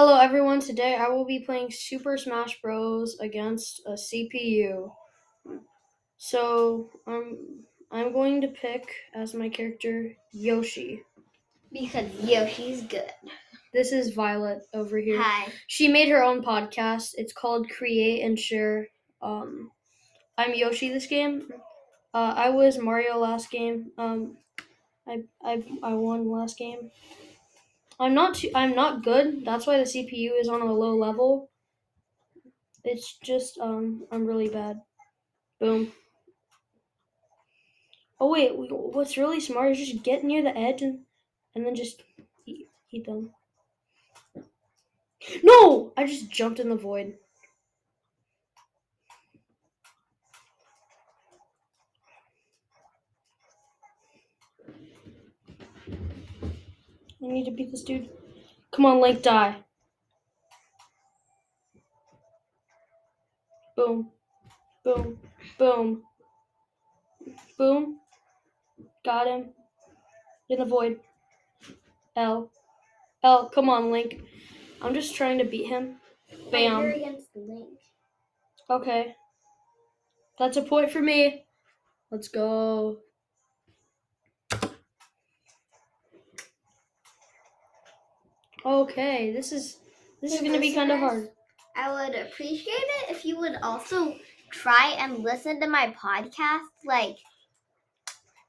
Hello everyone, today I will be playing Super Smash Bros. against a CPU. So, um, I'm going to pick as my character Yoshi. Because Yoshi's good. This is Violet over here. Hi. She made her own podcast. It's called Create and Share. Um, I'm Yoshi this game. Uh, I was Mario last game. Um, I, I, I won last game. I'm not too, I'm not good. That's why the CPU is on a low level. It's just um I'm really bad. Boom. Oh wait, what's really smart is just get near the edge and and then just eat, eat them. No, I just jumped in the void. I need to beat this dude. Come on, Link, die. Boom. Boom. Boom. Boom. Got him. In the void. L. L, come on, Link. I'm just trying to beat him. Bam. You're against Link. Okay. That's a point for me. Let's go. Okay, this is this is gonna be kind of hard. I would appreciate it if you would also try and listen to my podcast. Like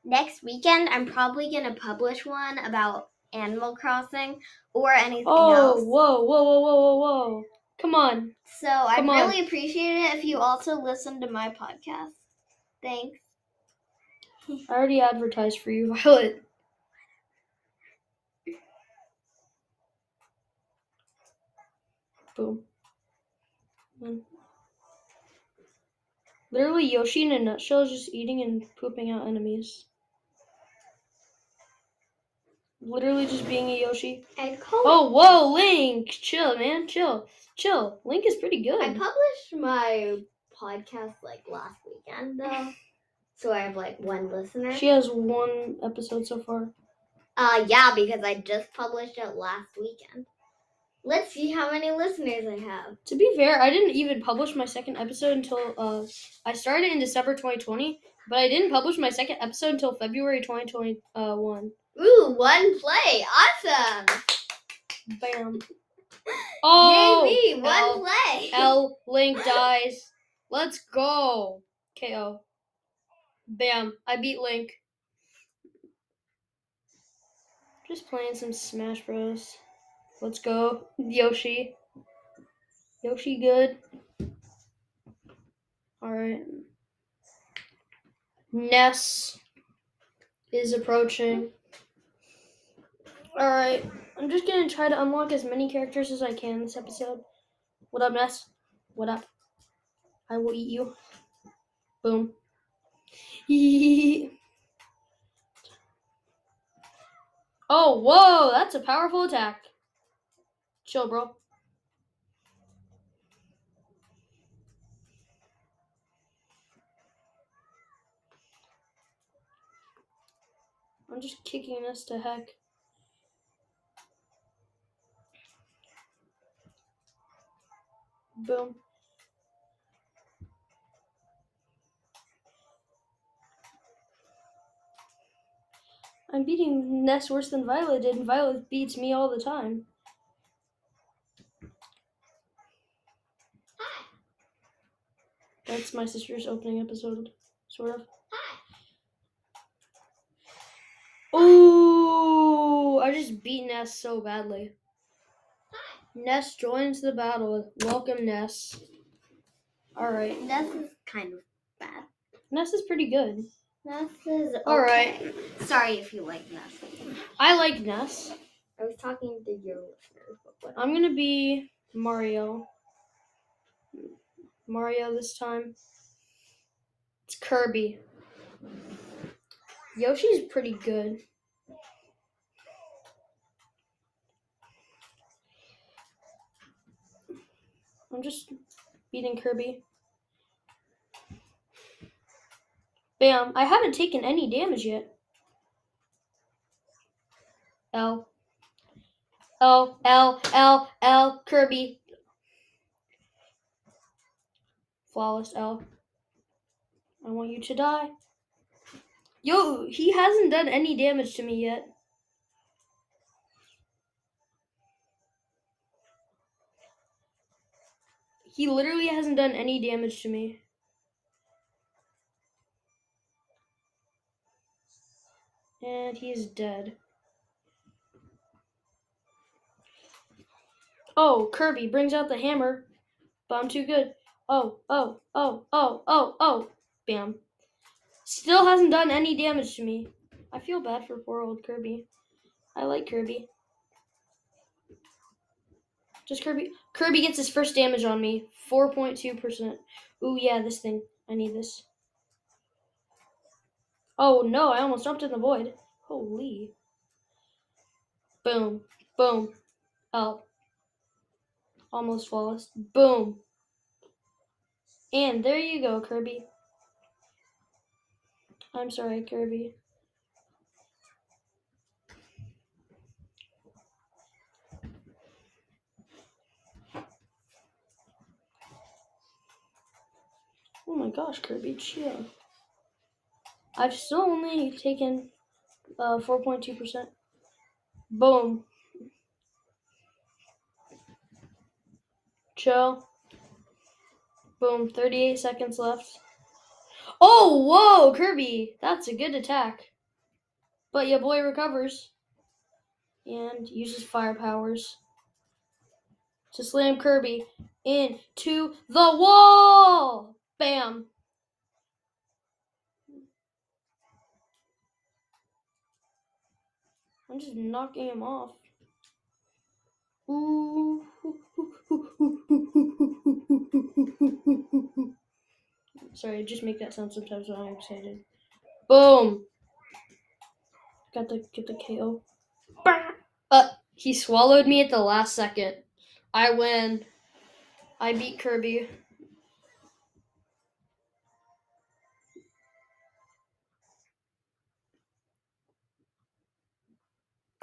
next weekend, I'm probably gonna publish one about Animal Crossing or anything Oh, else. whoa, whoa, whoa, whoa, whoa, whoa! Come on. So I'd really appreciate it if you also listen to my podcast. Thanks. I already advertised for you, Violet. Boom. Mm. Literally, Yoshi in a nutshell is just eating and pooping out enemies. Literally just being a Yoshi. Oh, whoa, Link! Chill, man, chill. Chill. Link is pretty good. I published my podcast like last weekend though. So I have like one listener. She has one episode so far. Uh yeah, because I just published it last weekend. Let's see how many listeners I have. To be fair, I didn't even publish my second episode until uh, I started in December 2020, but I didn't publish my second episode until February 2021. Ooh, one play. Awesome. Bam. Oh, Yay me, one L, play. L Link dies. Let's go. KO. Bam. I beat Link. Just playing some Smash Bros. Let's go. Yoshi. Yoshi good. Alright. Ness is approaching. Alright. I'm just gonna try to unlock as many characters as I can this episode. What up, Ness? What up? I will eat you. Boom. oh, whoa! That's a powerful attack. Chill, bro. I'm just kicking this to heck. Boom. I'm beating Ness worse than Violet did, and Violet beats me all the time. That's my sister's opening episode, sort of. Ooh, I just beat Ness so badly. Ness joins the battle. Welcome, Ness. Alright. Ness is kind of bad. Ness is pretty good. Ness is okay. All right. Sorry if you like Ness. I like Ness. I was talking to your listeners. I'm gonna be Mario. Mario this time. It's Kirby. Yoshi's pretty good. I'm just beating Kirby. Bam. I haven't taken any damage yet. L. L L L L Kirby. Flawless L. I want you to die. Yo, he hasn't done any damage to me yet. He literally hasn't done any damage to me. And he's dead. Oh, Kirby brings out the hammer, but I'm too good. Oh, oh, oh, oh, oh, oh. Bam. Still hasn't done any damage to me. I feel bad for poor old Kirby. I like Kirby. Just Kirby. Kirby gets his first damage on me. 4.2%. Ooh, yeah, this thing. I need this. Oh, no, I almost jumped in the void. Holy. Boom. Boom. Oh. Almost flawless. Boom. And there you go, Kirby. I'm sorry, Kirby. Oh my gosh, Kirby, chill. I've still only taken uh, 4.2%. Boom. Chill. Boom, 38 seconds left. Oh, whoa, Kirby! That's a good attack. But your boy recovers. And uses fire powers to slam Kirby into the wall! Bam! I'm just knocking him off. Ooh. Sorry, I just make that sound sometimes when I'm excited. Boom! Got the get the KO. Uh, he swallowed me at the last second. I win. I beat Kirby.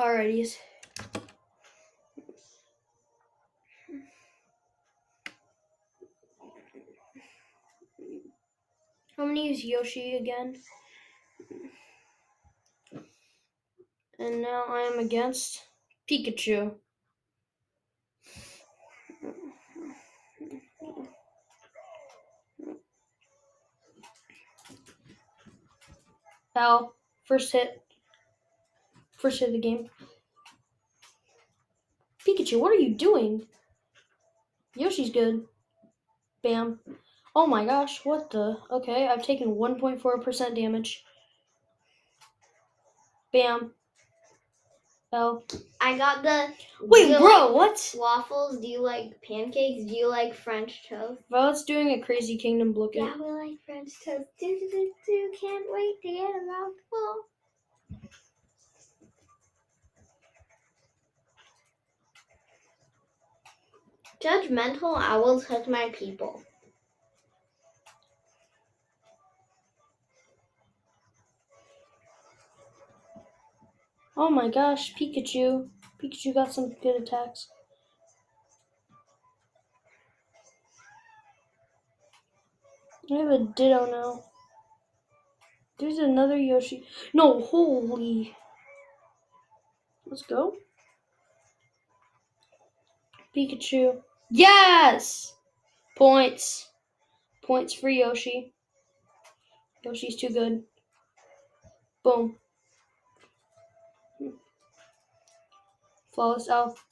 Alrighties. I'm gonna use Yoshi again. And now I am against Pikachu. Ow. First hit. First hit of the game. Pikachu, what are you doing? Yoshi's good. Bam. Oh my gosh, what the? Okay, I've taken 1.4% damage. Bam. Oh. I got the. Wait, bro, like what? Waffles? Do you like pancakes? Do you like French toast? Violet's doing a Crazy Kingdom booking. Yeah, we like French toast. Do do do do. Can't wait to get a mouthful. Judgmental, I will touch my people. Oh my gosh, Pikachu. Pikachu got some good attacks. I have a Ditto now. There's another Yoshi. No, holy. Let's go. Pikachu. Yes! Points. Points for Yoshi. Yoshi's too good. Boom. Flawless elf.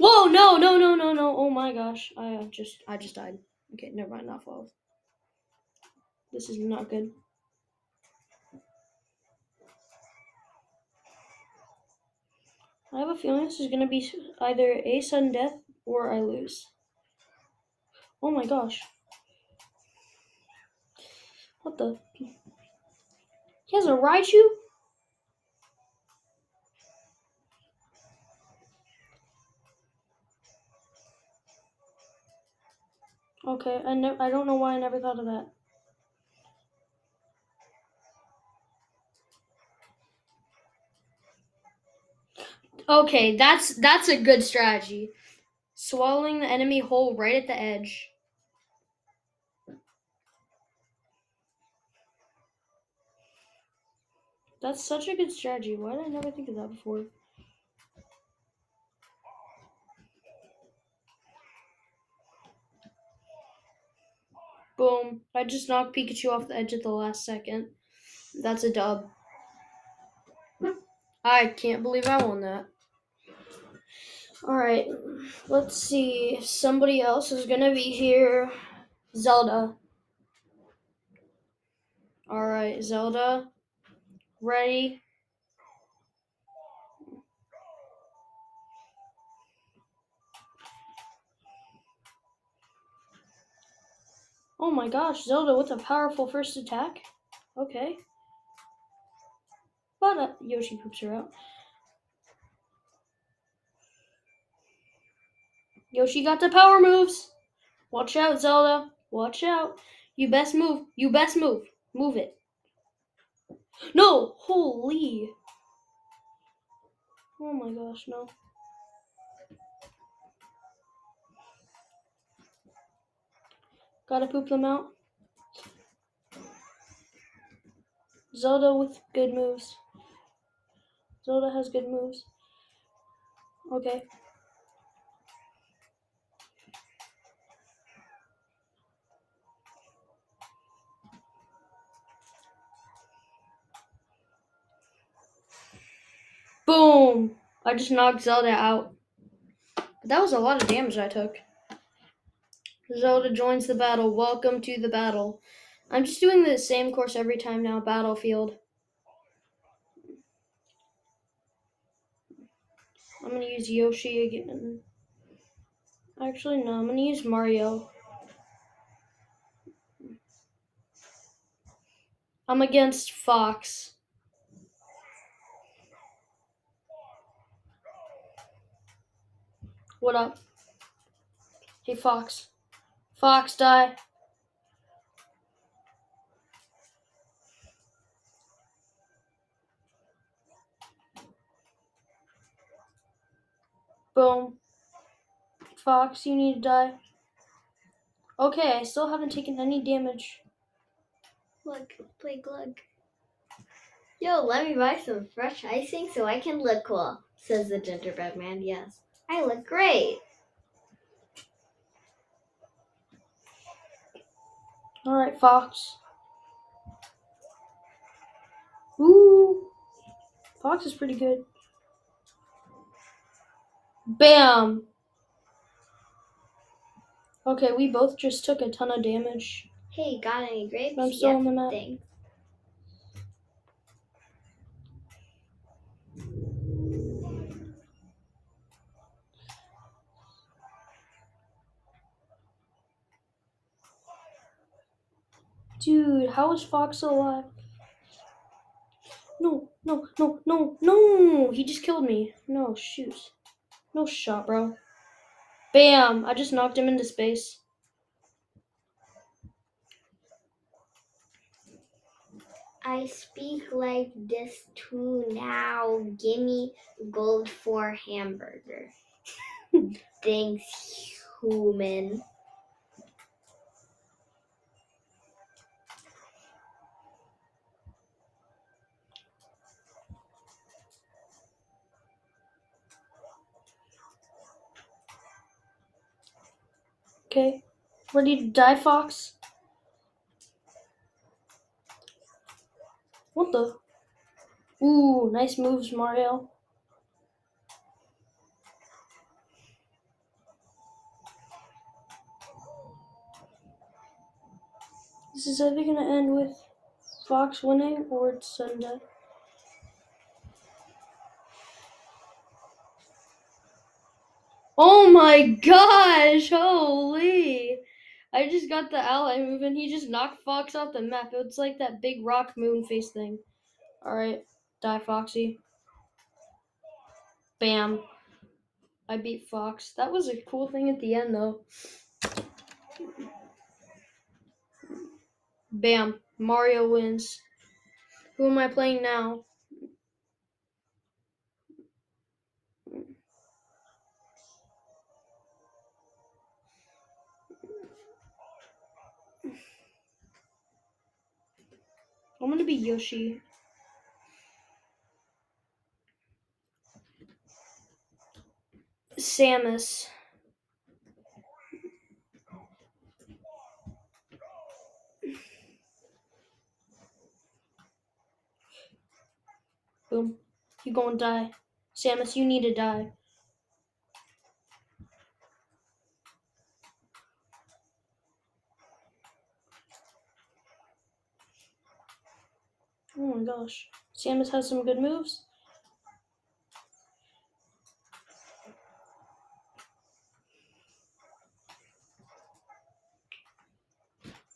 Whoa! No! No! No! No! No! Oh my gosh! I uh, just I just died. Okay, never mind. Not flawless. This is not good. I have a feeling this is gonna be either a sudden death or I lose. Oh my gosh! What the? He has a Raichu. Okay, I ne- I don't know why I never thought of that. Okay, that's that's a good strategy. Swallowing the enemy whole right at the edge. That's such a good strategy. Why did I never think of that before? Boom. I just knocked Pikachu off the edge at the last second. That's a dub. I can't believe I won that. Alright, let's see. Somebody else is gonna be here. Zelda. Alright, Zelda. Ready? Oh my gosh, Zelda with a powerful first attack. Okay. But uh, Yoshi poops her out. Yoshi got the power moves. Watch out, Zelda. Watch out. You best move. You best move. Move it. No! Holy! Oh my gosh, no. Gotta poop them out. Zelda with good moves. Zelda has good moves. Okay. Boom! I just knocked Zelda out. That was a lot of damage I took. Zelda joins the battle. Welcome to the battle. I'm just doing the same course every time now, Battlefield. I'm gonna use Yoshi again. Actually, no, I'm gonna use Mario. I'm against Fox. What up? Hey, Fox. Fox, die. Boom. Fox, you need to die. Okay, I still haven't taken any damage. Look, play glug. Yo, let me buy some fresh icing so I can look cool, says the gingerbread man. Yes, I look great. Alright, Fox. Ooh. Fox is pretty good. Bam! Okay, we both just took a ton of damage. Hey, got any grapes? I'm still yeah, on the map. Thanks. Dude, how is Fox alive? No, no, no, no, no! He just killed me. No, shoot. No shot, bro. Bam! I just knocked him into space. I speak like this too now. Gimme gold for hamburger. Thanks, human. Okay. Ready to die, Fox? What the? Ooh, nice moves, Mario. This is either gonna end with Fox winning or it's sudden Oh my gosh! Holy! I just got the ally move and he just knocked Fox off the map. It's like that big rock moon face thing. Alright, die Foxy. Bam. I beat Fox. That was a cool thing at the end though. Bam. Mario wins. Who am I playing now? I'm gonna be Yoshi. Samus. Boom. You gonna die. Samus, you need to die. Oh my gosh. Samus has some good moves.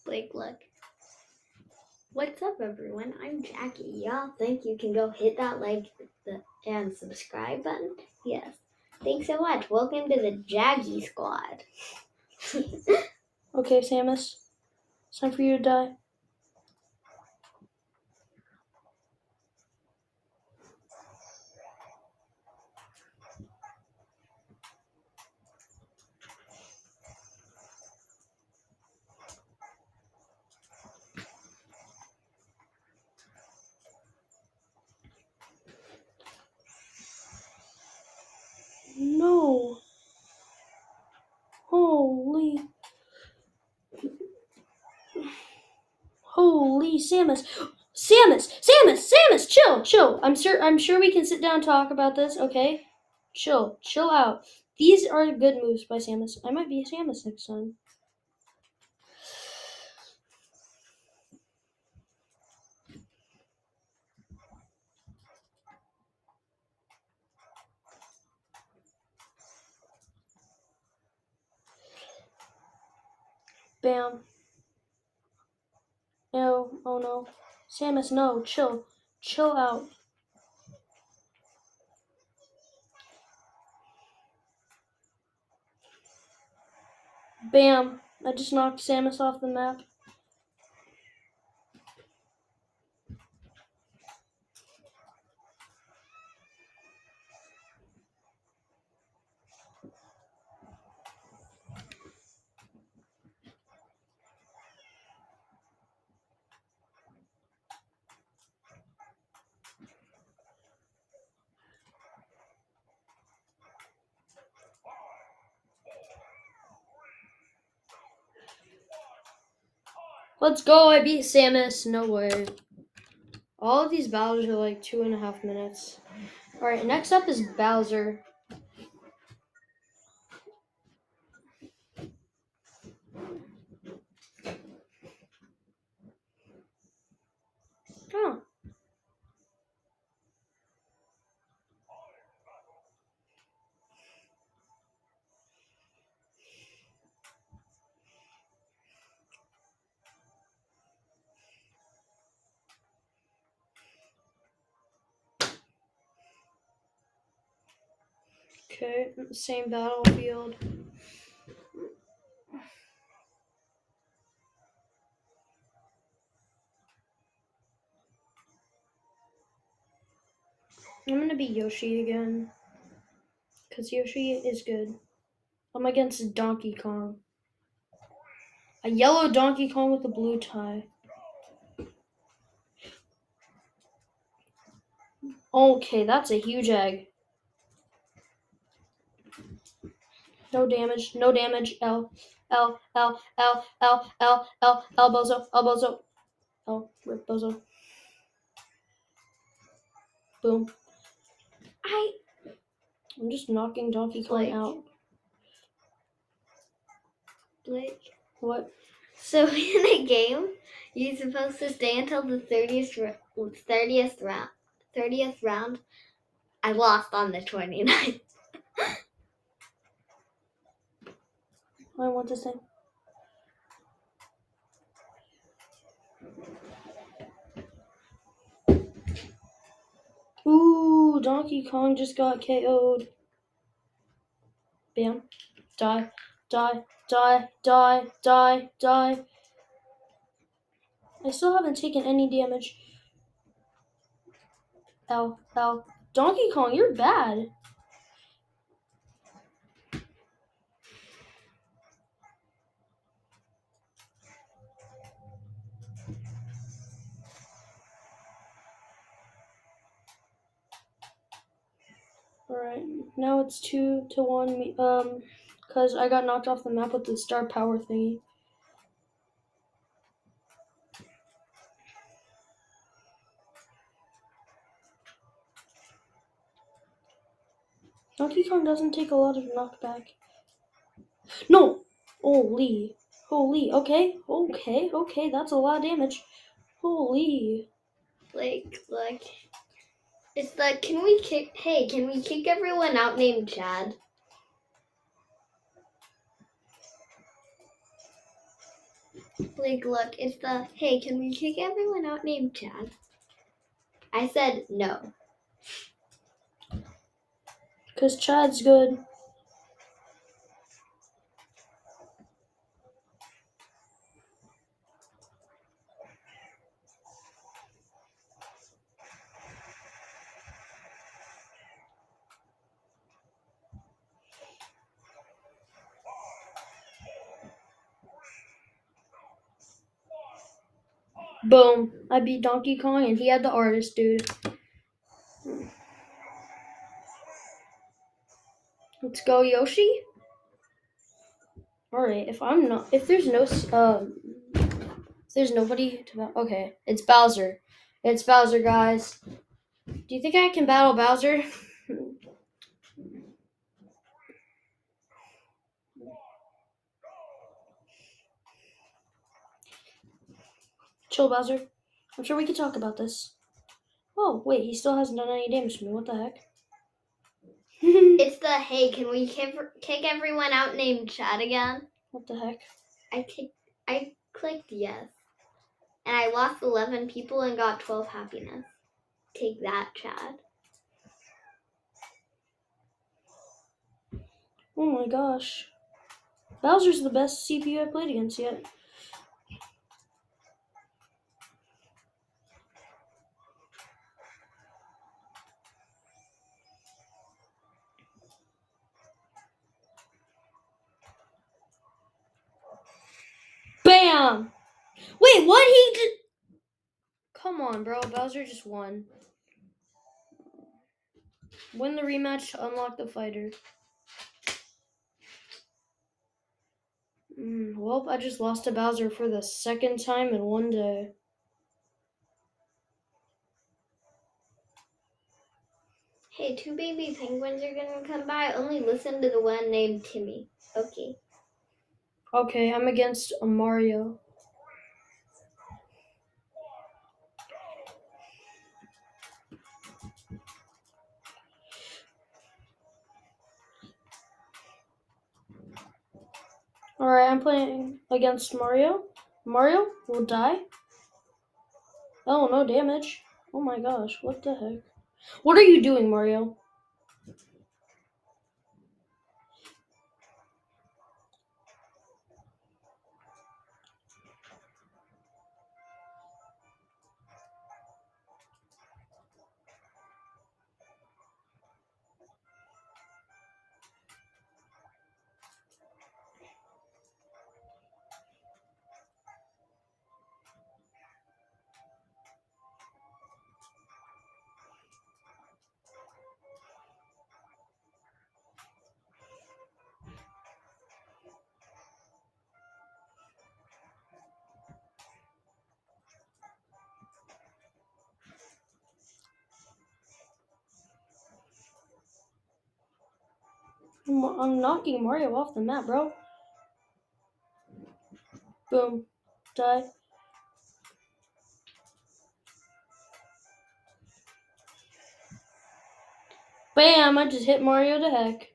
Blake, look. What's up, everyone? I'm Jackie. Y'all think you can go hit that like the, and subscribe button? Yes. Thanks so much. Welcome to the Jaggy Squad. Okay, Samus. It's time for you to die. No. Holy. Holy Samus. Samus! Samus! Samus! Chill, chill. I'm sure I'm sure we can sit down talk about this, okay? Chill. Chill out. These are good moves by Samus. I might be Samus next time. Bam. No, oh no. Samus, no, chill. Chill out. Bam. I just knocked Samus off the map. Let's go. I beat Samus. No way. All of these battles are like two and a half minutes. All right, next up is Bowser. Oh. Okay, same battlefield. I'm gonna be Yoshi again. Because Yoshi is good. I'm against Donkey Kong. A yellow Donkey Kong with a blue tie. Okay, that's a huge egg. No damage, no damage. L, L, L, L, L, L, L, L, bozo, L, bozo. L, rip bozo. Boom. I I'm just knocking Donkey Kong out. Blake. What? So in a game, you're supposed to stay until the thirtieth thirtieth round. Thirtieth round. I lost on the 29th. I want to say. Ooh, Donkey Kong just got KO'd. Bam. Die, die, die, die, die, die. I still haven't taken any damage. Ow, ow. Donkey Kong, you're bad. Alright, now it's two to one. Um, because I got knocked off the map with the star power thingy. Donkey Kong doesn't take a lot of knockback. No! Holy. Holy. Okay. Okay. Okay. That's a lot of damage. Holy. Like, like, it's the can we kick? Hey, can we kick everyone out named Chad? Like, look, it's the hey, can we kick everyone out named Chad? I said no. Because Chad's good. Boom. I beat Donkey Kong and he had the artist, dude. Let's go, Yoshi. Alright, if I'm not, if there's no, um, if there's nobody to, okay, it's Bowser. It's Bowser, guys. Do you think I can battle Bowser? Chill, Bowser. I'm sure we could talk about this. Oh, wait, he still hasn't done any damage to me. What the heck? It's the hey, can we kick, kick everyone out named Chad again? what the heck? I kicked, I clicked yes, and I lost eleven people and got twelve happiness. Take that, Chad. Oh my gosh. Bowser's the best CPU I've played against yet. Bam! Wait, what? He did. Come on, bro. Bowser just won. Win the rematch to unlock the fighter. Mm, well, I just lost to Bowser for the second time in one day. Hey, two baby penguins are gonna come by. Only listen to the one named Timmy. Okay. Okay, I'm against Mario. Alright, I'm playing against Mario. Mario will die. Oh, no damage. Oh my gosh, what the heck? What are you doing, Mario? I'm, knocking Mario off the map, bro. Boom. Die. Bam! I just hit Mario to heck.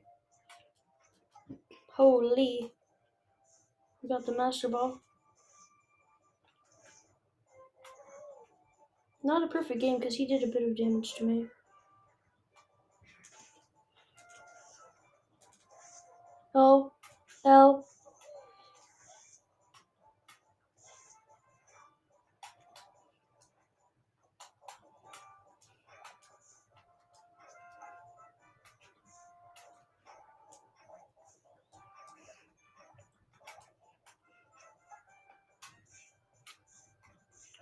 Holy. We got the Master Ball. Not a perfect game because he did a bit of damage to me. Oh. L.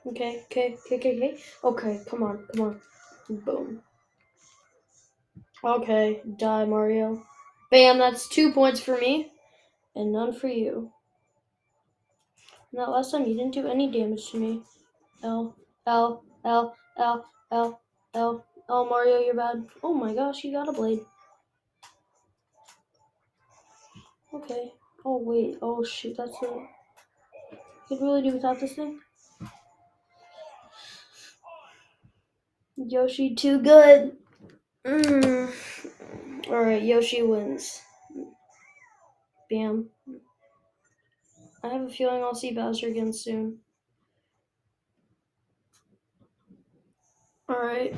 Okay, okay, okay, okay, okay. Okay, come on, come on. Boom. Okay, die, Mario. Bam, that's two points for me, and none for you. And that last time you didn't do any damage to me. L, L, L, L, L, L. Oh, Mario, you're bad. Oh my gosh, you got a blade. Okay. Oh, wait. Oh, shoot, that's it. Could really do without this thing? Yoshi, too good. Mm. Alright, Yoshi wins. Bam. I have a feeling I'll see Bowser again soon. Alright.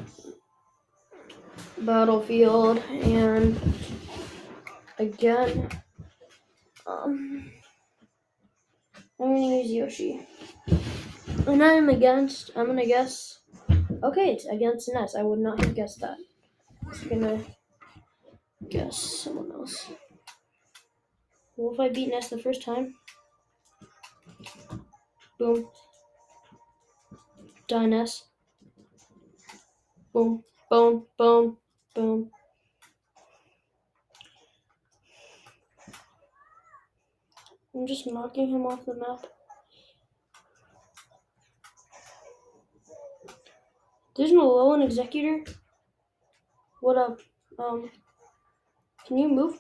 Battlefield, and again, um, I'm gonna use Yoshi. And I'm against, I'm gonna guess, okay, it's against Ness. I would not have guessed that. I'm gonna guess someone else. Well, if I beat Ness the first time, boom, die Ness. Boom, boom, boom, boom. I'm just knocking him off the map. There's no Alolan Executor. What up? Um, can you move?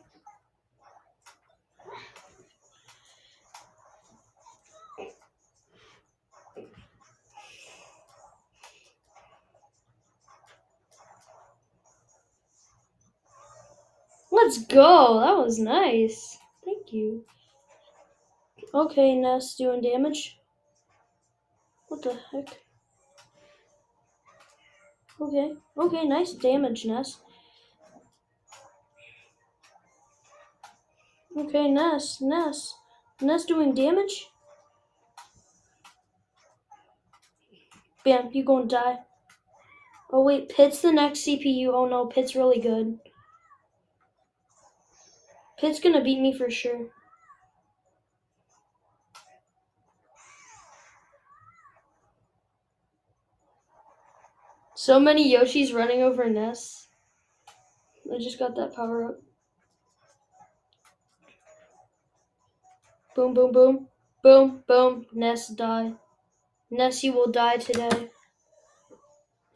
Let's go. That was nice. Thank you. Okay, Ness doing damage. What the heck? Okay, okay, nice damage, Ness. Okay, Ness, Ness. Ness doing damage? Bam, you gonna die. Oh wait, Pit's the next CPU. Oh no, Pit's really good. Pit's gonna beat me for sure. So many Yoshis running over Ness. I just got that power up. Boom, boom, boom. Boom, boom. Ness die. Ness, you will die today.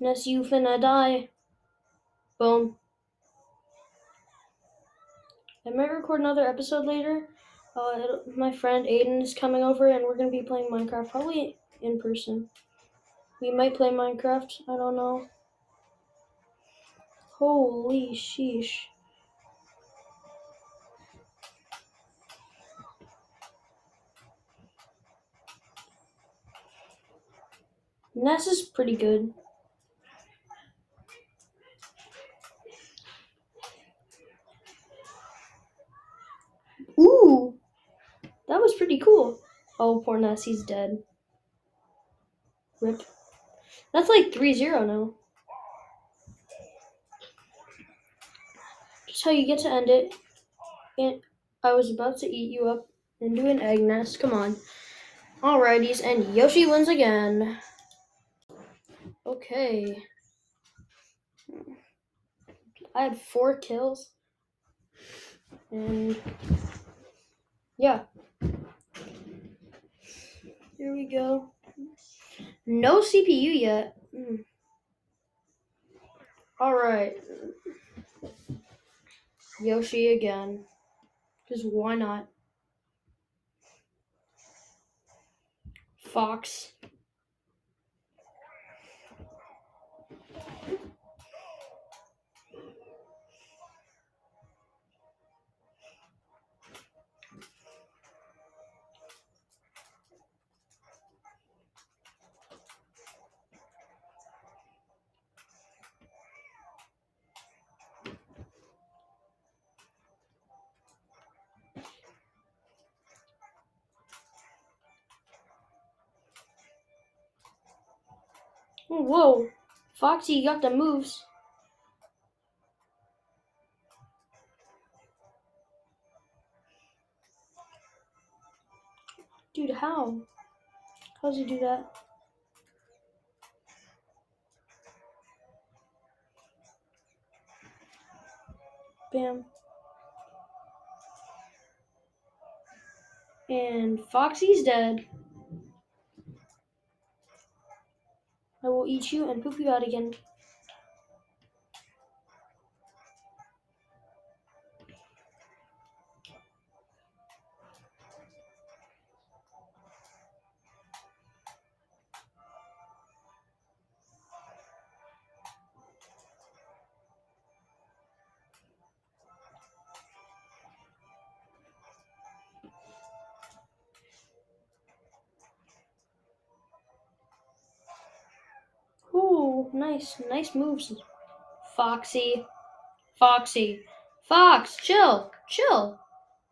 Ness, you finna die. Boom. I might record another episode later. Uh, my friend Aiden is coming over, and we're gonna be playing Minecraft, probably in person. We might play Minecraft. I don't know. Holy sheesh. Ness is pretty good. Ooh, that was pretty cool. Oh, poor Ness, he's dead. Rip. That's like 3 0 now. Just how you get to end it. And I was about to eat you up into an egg nest. Come on. Alrighties, and Yoshi wins again. Okay. I had four kills. And yeah. Here we go. No CPU yet. Mm. All right. Yoshi again. Because why not? Fox. Whoa, Foxy, got the moves. Dude, how? How does he do that? Bam. And Foxy's dead. I will eat you and poop you out again. Nice, nice moves. Foxy. Foxy. Fox, chill, chill.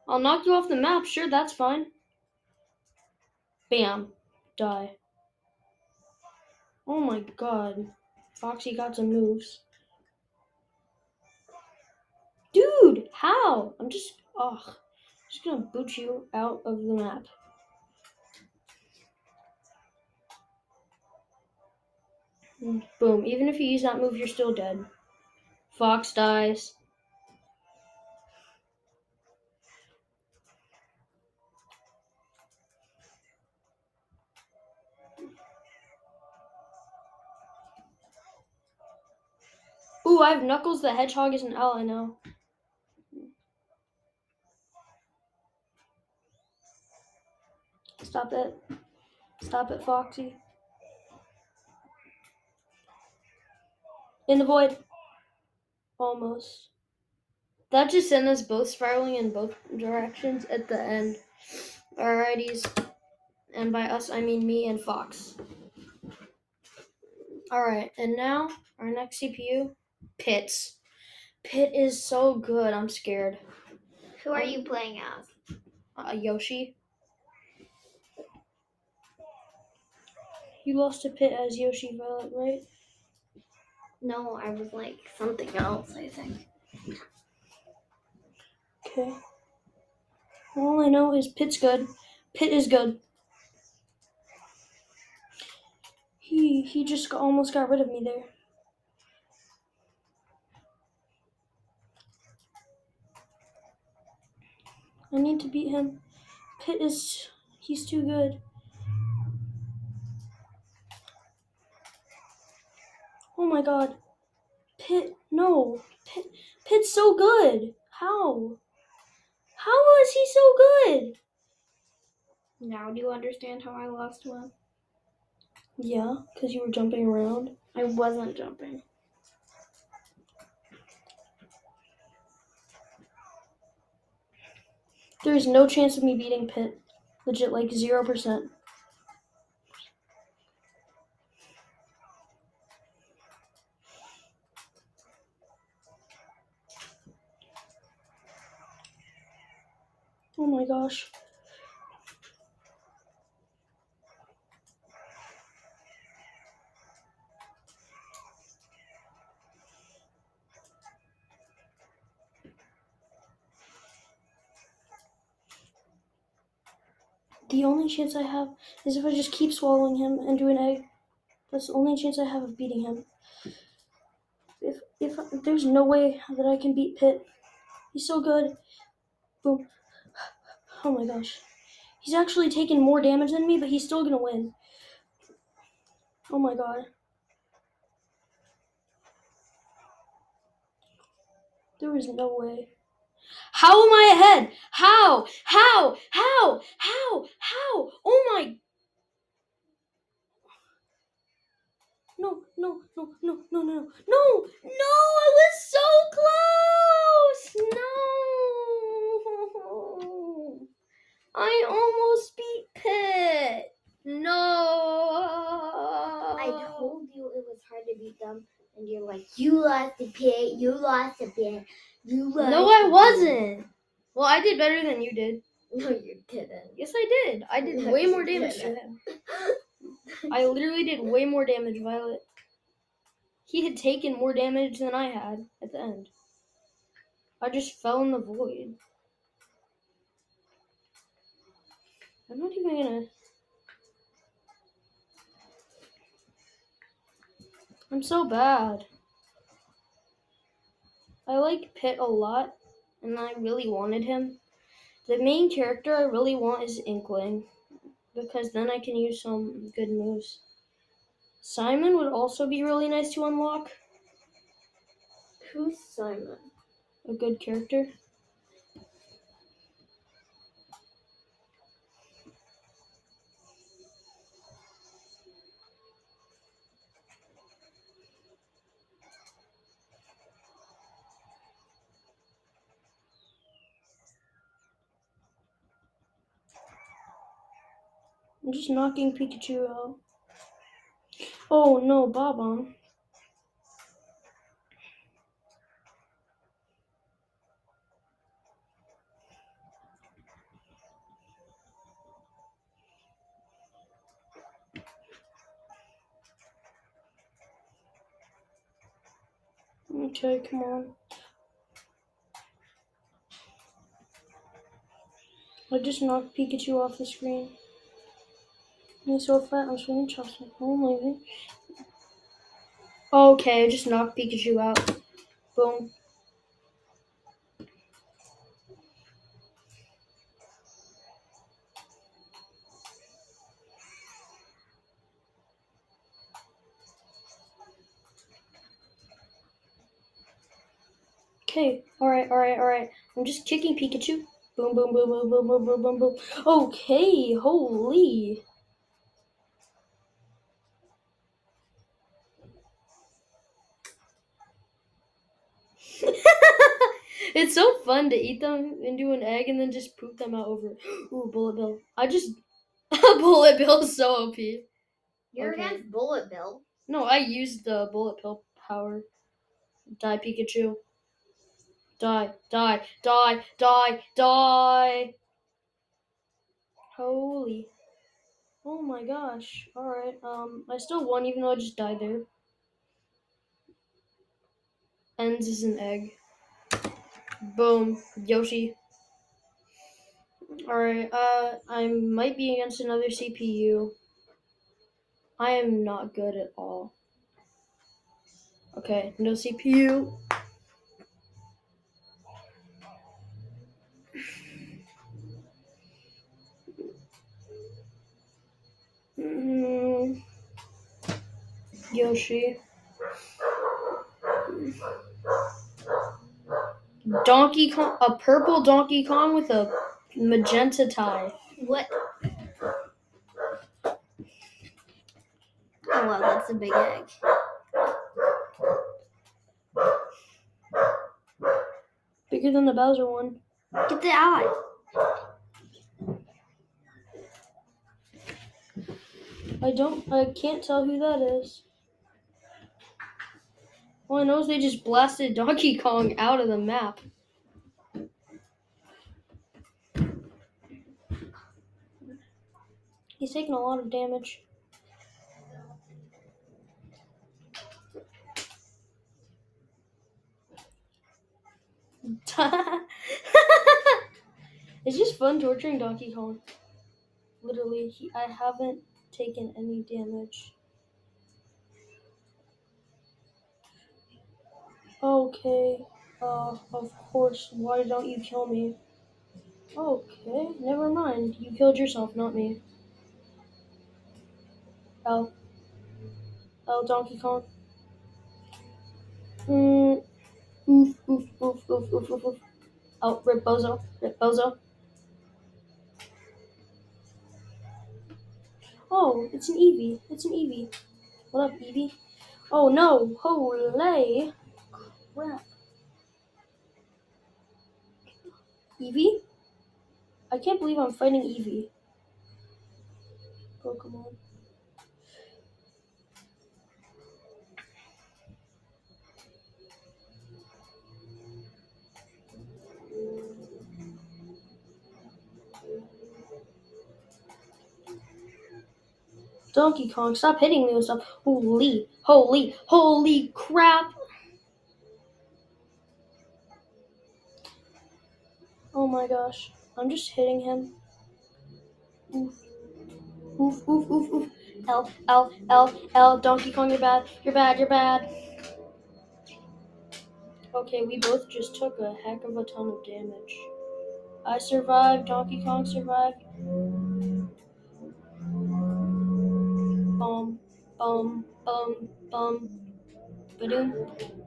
I'll knock you off the map, sure, that's fine. Bam. Die. Oh my god. Foxy got some moves. Dude, how? I'm just, ugh. Just gonna boot you out of the map. Boom. Even if you use that move, you're still dead. Fox dies. Ooh, I have Knuckles the Hedgehog as an ally now. Stop it. Stop it, Foxy. In the void. Almost. That just sent us both spiraling in both directions at the end. Alrighties. And by us, I mean me and Fox. Alright, and now our next CPU, Pits. Pit is so good, I'm scared. Who are you playing as? Uh, Yoshi. You lost to Pit as Yoshi Violet, right? No, I was like something else, I think. Okay. All I know is Pit's good. Pit is good. He he just got, almost got rid of me there. I need to beat him. Pit is he's too good. Oh my god. Pit no. Pit Pit's so good. How? How is he so good? Now do you understand how I lost one? Yeah, because you were jumping around. I wasn't jumping. There is no chance of me beating Pit. Legit, like 0%. Oh my gosh. The only chance I have is if I just keep swallowing him and do an egg. That's the only chance I have of beating him. If if there's no way that I can beat Pit. He's so good. Boom. Oh my gosh. He's actually taking more damage than me, but he's still going to win. Oh my god. There is no way. How am I ahead? How? How? How? How? How? Oh my. No, no, no, no, no, no, no, no! I was so close! No! I almost beat Pit. No. I told you it was hard to beat them, and you're like, you lost the pit, you lost the pit, you lost. No, I pit." wasn't. Well, I did better than you did. No, you didn't. Yes, I did. I did No, way more damage to him. I literally did way more damage, Violet. He had taken more damage than I had at the end. I just fell in the void. I'm not even gonna. I'm so bad. I like Pit a lot, and I really wanted him. The main character I really want is Inkling, because then I can use some good moves. Simon would also be really nice to unlock. Who's Simon? A good character. I'm just knocking Pikachu out. Oh no, Bob-omb. Okay, come on. I just knocked Pikachu off the screen. So fat, I'm swinging Chelsea. Oh my god. Oh, okay, I just knocked Pikachu out. Boom. Okay, alright, alright, alright. I'm just kicking Pikachu. Boom, boom, boom, boom, boom, boom, boom, boom, boom. Okay, holy. It's so fun to eat them into an egg and then just poop them out over. Ooh, bullet bill. I just bullet bill is so OP. You're Okay. against Bullet Bill. No, I used the bullet bill power. Die, Pikachu. Die, die, die, die, die. Holy. Oh my gosh. Alright, um, I still won even though I just died there. Ends is an egg. Boom. Yoshi. Alright, uh, I might be against another CPU. I am not good at all. Okay, no CPU. Mm, Yoshi. Donkey Kong, a purple Donkey Kong with a magenta tie. What? Oh wow, that's a big egg. Bigger than the Bowser one. Get the eye. I don't, I can't tell who that is. All I know they just blasted Donkey Kong out of the map. He's taking a lot of damage. it's just fun torturing Donkey Kong. Literally, he, I haven't taken any damage. Okay, uh, of course, why don't you kill me? Okay, never mind. You killed yourself, not me. L. L Donkey Kong. Mm. Oof, oof, oof, oof, oof, oof, oof. Oh, Rip Bozo. Rip Bozo. Oh, it's an Eevee. It's an Eevee. What up, Eevee? Oh no! Holy crap. Eevee? I can't believe I'm fighting Eevee. Pokemon. Donkey Kong, stop hitting me with stuff. Holy, holy, holy crap. Oh my gosh. I'm just hitting him. Oof. Oof, oof, oof, oof. L, L, L, L. Donkey Kong, you're bad. You're bad, you're bad. Okay, we both just took a heck of a ton of damage. I survived, Donkey Kong survived. Bum, bum, bum, bum, badoom.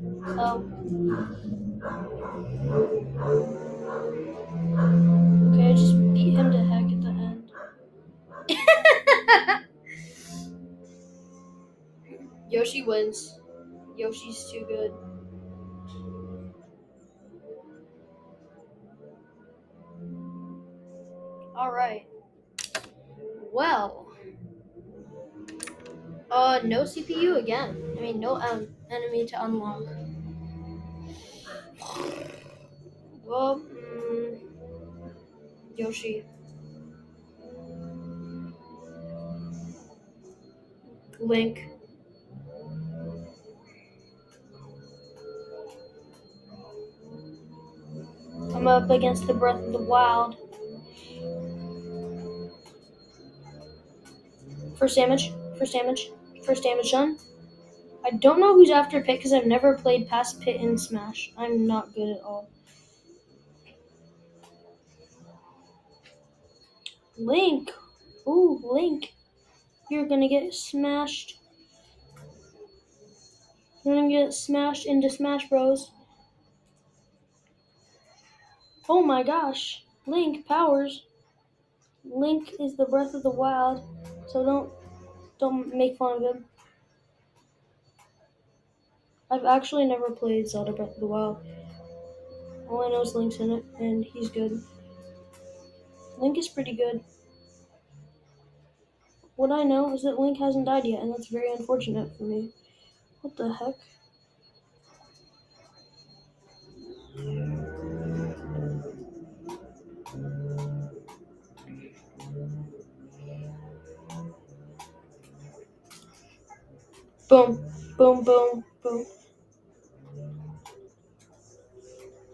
Um. Okay, I just beat him to heck at the end. Yoshi wins. Yoshi's too good. Alright. Well. Uh, no CPU again. I mean, no um, enemy to unlock. Well, mm, Yoshi. Link. I'm up against the Breath of the Wild. First damage. First damage. First damage done. I don't know who's after Pit because I've never played past Pit in Smash. I'm not good at all. Link. Ooh, Link. You're gonna get smashed. You're gonna get smashed into Smash Bros. Oh my gosh. Link powers. Link is the breath of the wild, so don't don't make fun of him. I've actually never played Zelda Breath of the Wild. All I know is Link's in it, and he's good. Link is pretty good. What I know is that Link hasn't died yet, and that's very unfortunate for me. What the heck? Boom, boom, boom, boom.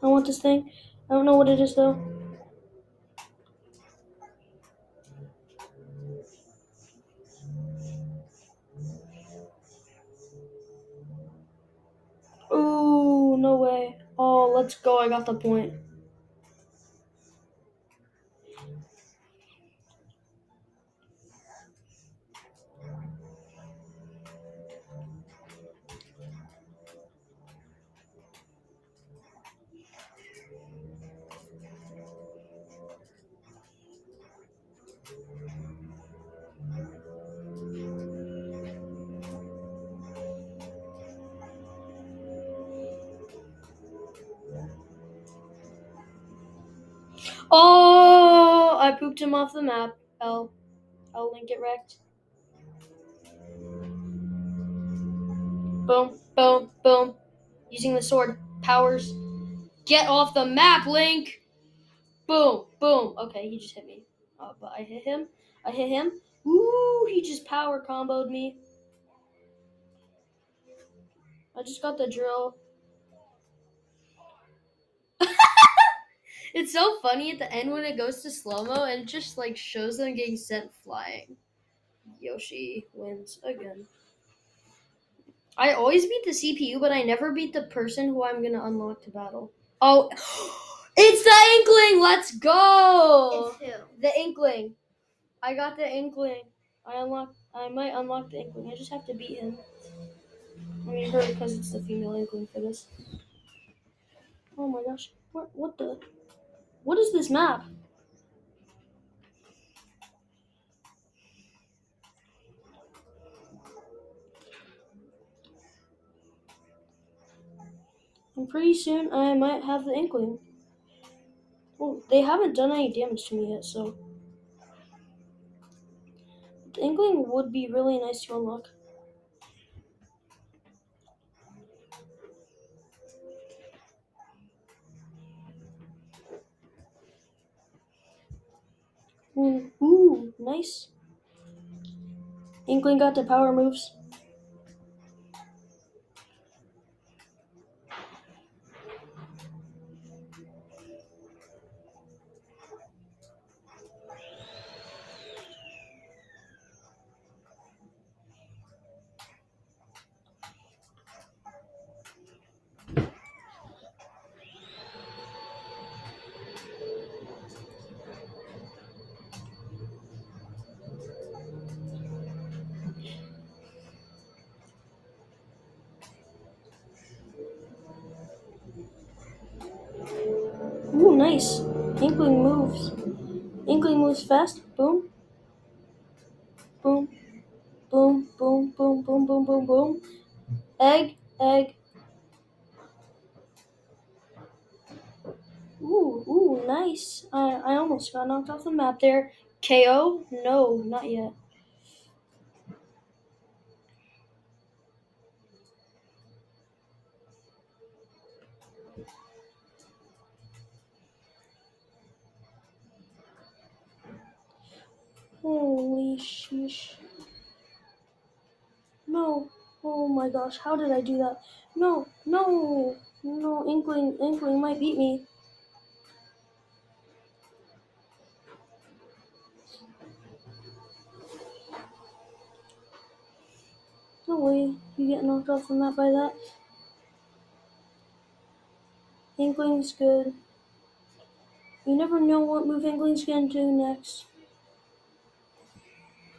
I want this thing. I don't know what it is though. Ooh, no way. Oh, let's go. I got the point. Oh, I pooped him off the map. L. I'll link it wrecked. Boom, boom, boom. Using the sword. Powers. Get off the map, Link! Boom, boom. Okay, he just hit me. Uh, but I hit him. I hit him. Ooh, he just power comboed me. I just got the drill. It's so funny at the end when it goes to slow mo and it just like shows them getting sent flying. Yoshi wins again. I always beat the CPU, but I never beat the person who I'm gonna unlock to battle. Oh, it's the Inkling! Let's go! It's who? The Inkling. I got the Inkling. I unlocked. I might unlock the Inkling. I just have to beat him. I mean, her because it's the female Inkling for this. Oh my gosh! What? What the? What is this map? And pretty soon I might have the Inkling. Well, they haven't done any damage to me yet, so. The Inkling would be really nice to unlock. Ooh, nice. Inkling got the power moves. Fast. Boom. Boom. Boom, boom, boom, boom, boom, boom, boom. Egg, egg. Ooh, ooh, nice. I, I almost got knocked off the map there. KO? No, not yet. Holy sheesh. No. Oh my gosh, how did I do that? No, no, no, Inkling, Inkling might beat me. No way, you get knocked off the map by that. Inkling's good. You never know what move Inkling's gonna do next.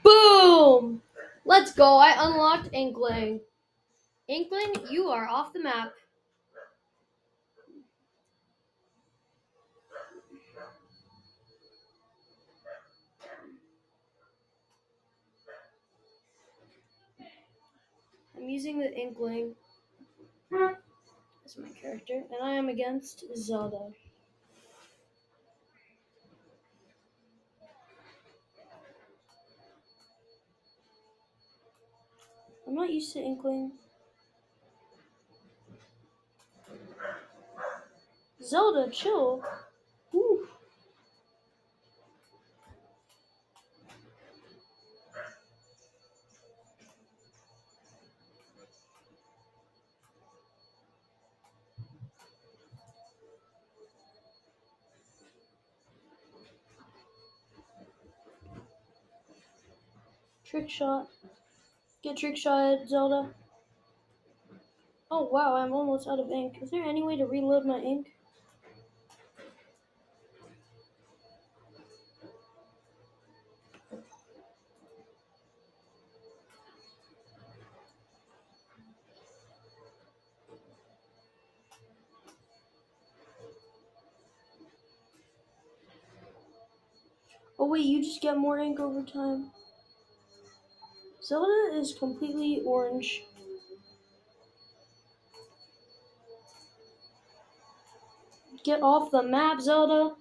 Boom! Let's go, I unlocked Inkling. Inkling, you are off the map. I'm using the Inkling as my character, and I am against Zelda. I'm not used to Inkling. Zelda, chill. Ooh. Trick shot. Get trick shot, Zelda. Oh wow, I'm almost out of ink. Is there any way to reload my ink? Oh wait, you just get more ink over time. Zelda is completely orange. Get off the map, Zelda.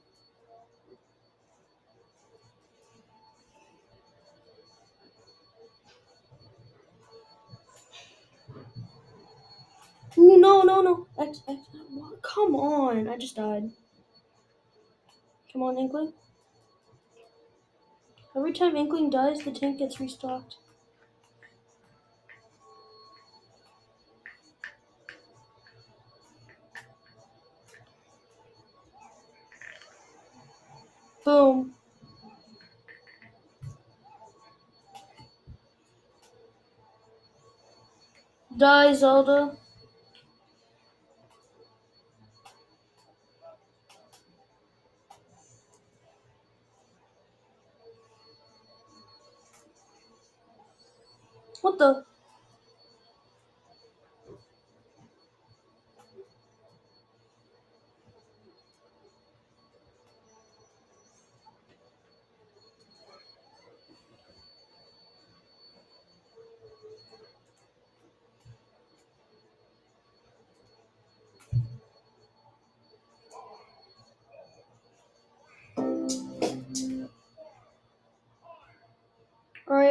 Ooh, no, no, no. X, X? Come on. I just died. Come on, Inkling. Every time Inkling dies, the tank gets restocked. Boom. Die, Zelda. What the?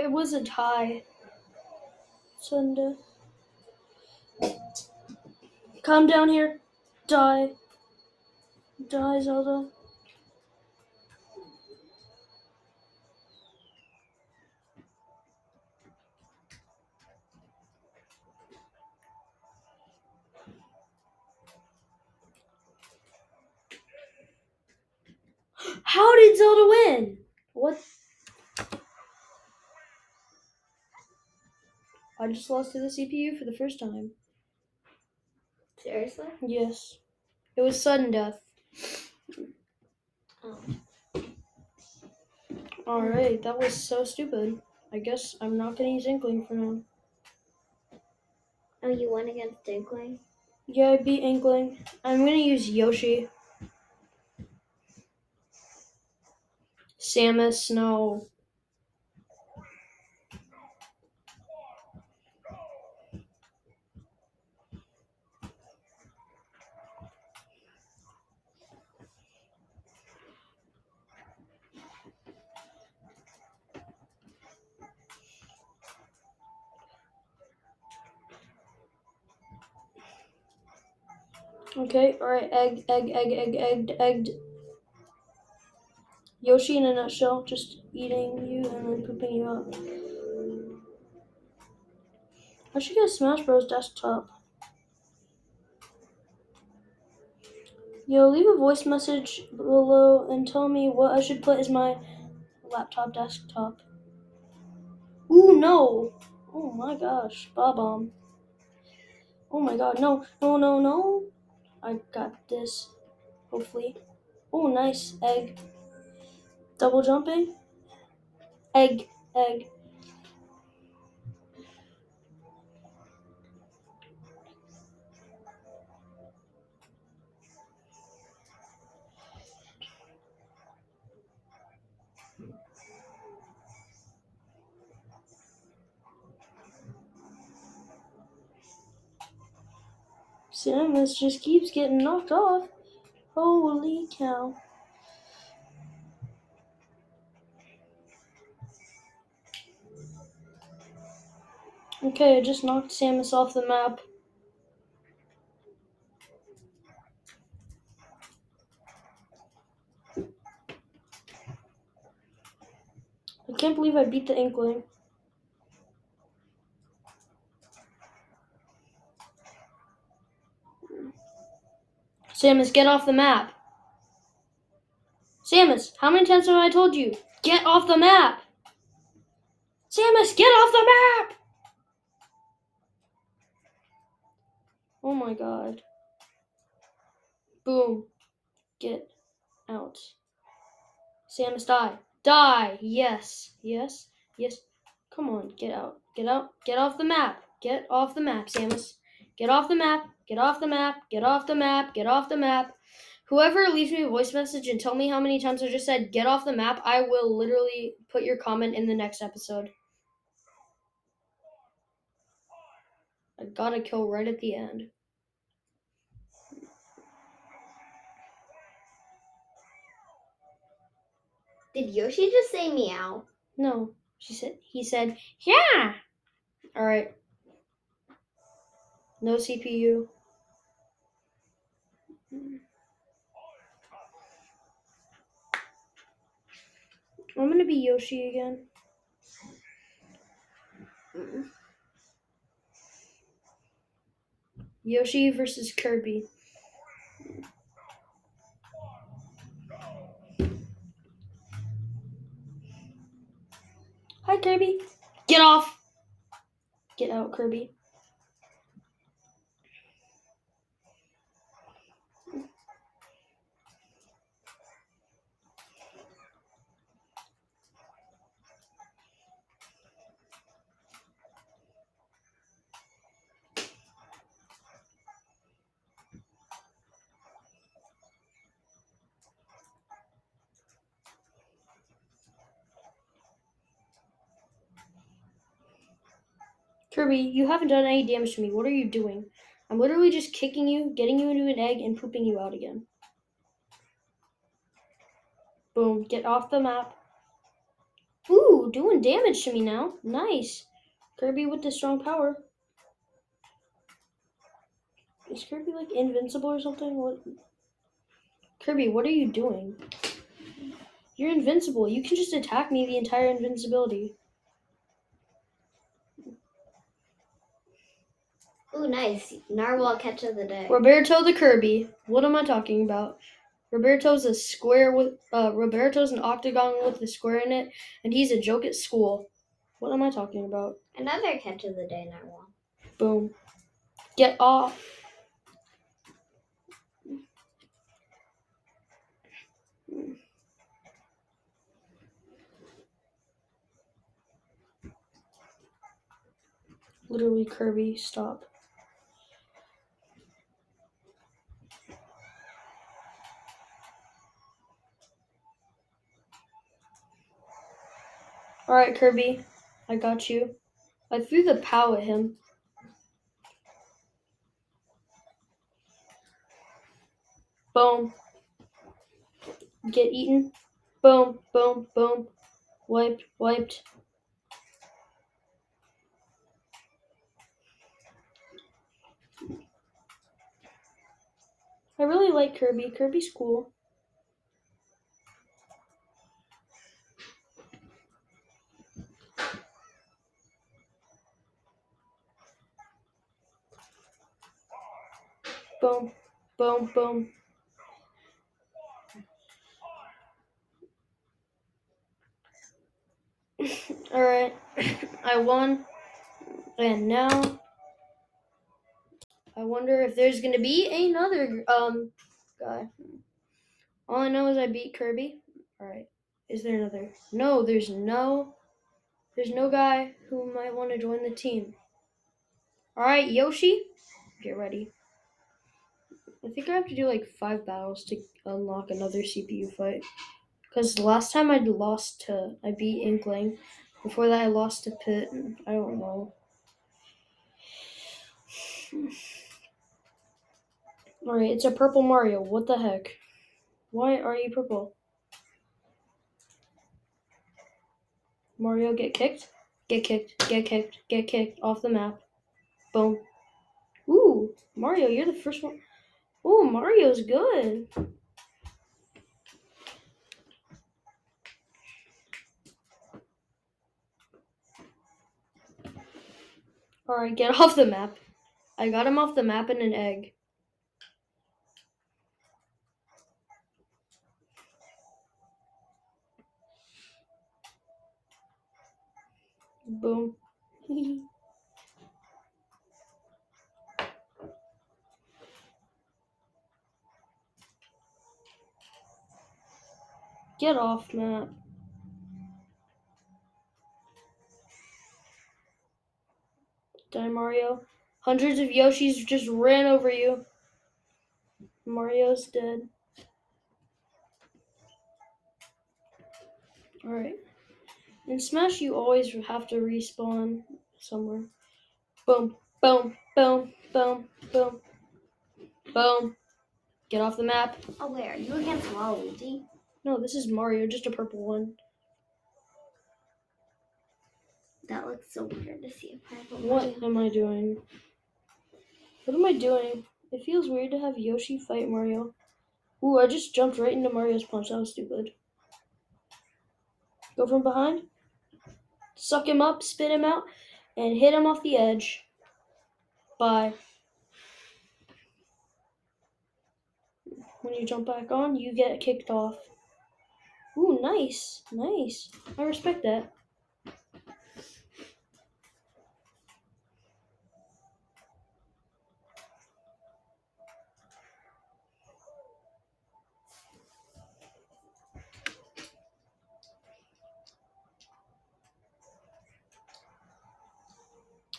It wasn't high. Sunday. Come down here. Die. Die, Zelda. How did Zelda win? What? I just lost to the CPU for the first time. Seriously? Yes. It was sudden death. Oh. Alright, that was so stupid. I guess I'm not gonna use Inkling for now. Oh, you won against Inkling? Yeah, I beat Inkling. I'm gonna use Yoshi. Samus, no. Okay, alright, egg, egg, egg, egg, egg, egged. Yoshi in a nutshell, just eating you and then pooping you out. I should get a Smash Bros. desktop. Yo, leave a voice message below and tell me what I should put as my laptop desktop. Ooh, no! Oh my gosh, Bob-omb. Oh my god, no, no, no, no. I got this, hopefully. Oh, nice, egg. Double jumping. Egg, egg. Samus just keeps getting knocked off. Holy cow. Okay, I just knocked Samus off the map. I can't believe I beat the Inkling. Samus, get off the map. Samus, how many times have I told you? Get off the map. Samus, get off the map! Oh my god. Boom. Get out. Samus, die. Die! Yes. Yes. Yes. Come on, get out. Get out. Get off the map. Get off the map, Samus. Get off the map. Get off the map. Get off the map. Get off the map. Whoever leaves me a voice message and tell me how many times I just said get off the map, I will literally put your comment in the next episode. I got a kill right at the end. Did Yoshi just say meow? No, she said. He said, "Yeah." All right. No CPU. I'm gonna be Yoshi again. Yoshi versus Kirby. Hi, Kirby. Get off. Get out, Kirby. Kirby, you haven't done any damage to me. What are you doing? I'm literally just kicking you, getting you into an egg, and pooping you out again. Boom. Get off the map. Ooh, doing damage to me now. Nice. Kirby with the strong power. Is Kirby like invincible or something? What? Kirby, what are you doing? You're invincible. You can just attack me the entire invincibility. Ooh, nice. Narwhal catch of the day. Roberto the Kirby. What am I talking about? Roberto's a square with uh Roberto's an octagon with a square in it, and he's a joke at school. What am I talking about? Another catch of the day, Narwhal. Boom. Get off. Literally, Kirby, stop. All right, Kirby, I got you. I threw the pow at him. Boom. Get eaten. Boom, boom, boom. Wiped, wiped. I really like Kirby. Kirby's cool. Boom, boom, boom. All right, I won, and now I wonder if there's gonna be another um guy. All I know is I beat Kirby. All right, is there another? No, there's no. There's no guy who might want to join the team. All right, Yoshi, get ready. I think I have to do like five battles to unlock another CPU fight. Because last time I lost to, I beat Inkling. Before that, I lost to Pit. I don't know. Alright, it's a purple Mario. What the heck? Why are you purple? Mario, get kicked? Get kicked, get kicked, get kicked off the map. Boom. Ooh, Mario, you're the first one. Ooh, Mario's good. Alright, get off the map. I got him off the map in an egg. Boom. Get off the map. Die, Mario. Hundreds of Yoshis just ran over you. Mario's dead. Alright. In Smash, you always have to respawn somewhere. Boom, boom, boom, boom, boom, boom. Get off the map. Oh, are you against Waluigi? No, this is Mario, just a purple one. That looks so weird to see a purple What am I doing? What am I doing? It feels weird to have Yoshi fight Mario. Ooh, I just jumped right into Mario's punch. That was stupid. Go from behind. Suck him up, spit him out, and hit him off the edge. Bye. When you jump back on, you get kicked off. Nice. Nice. I respect that.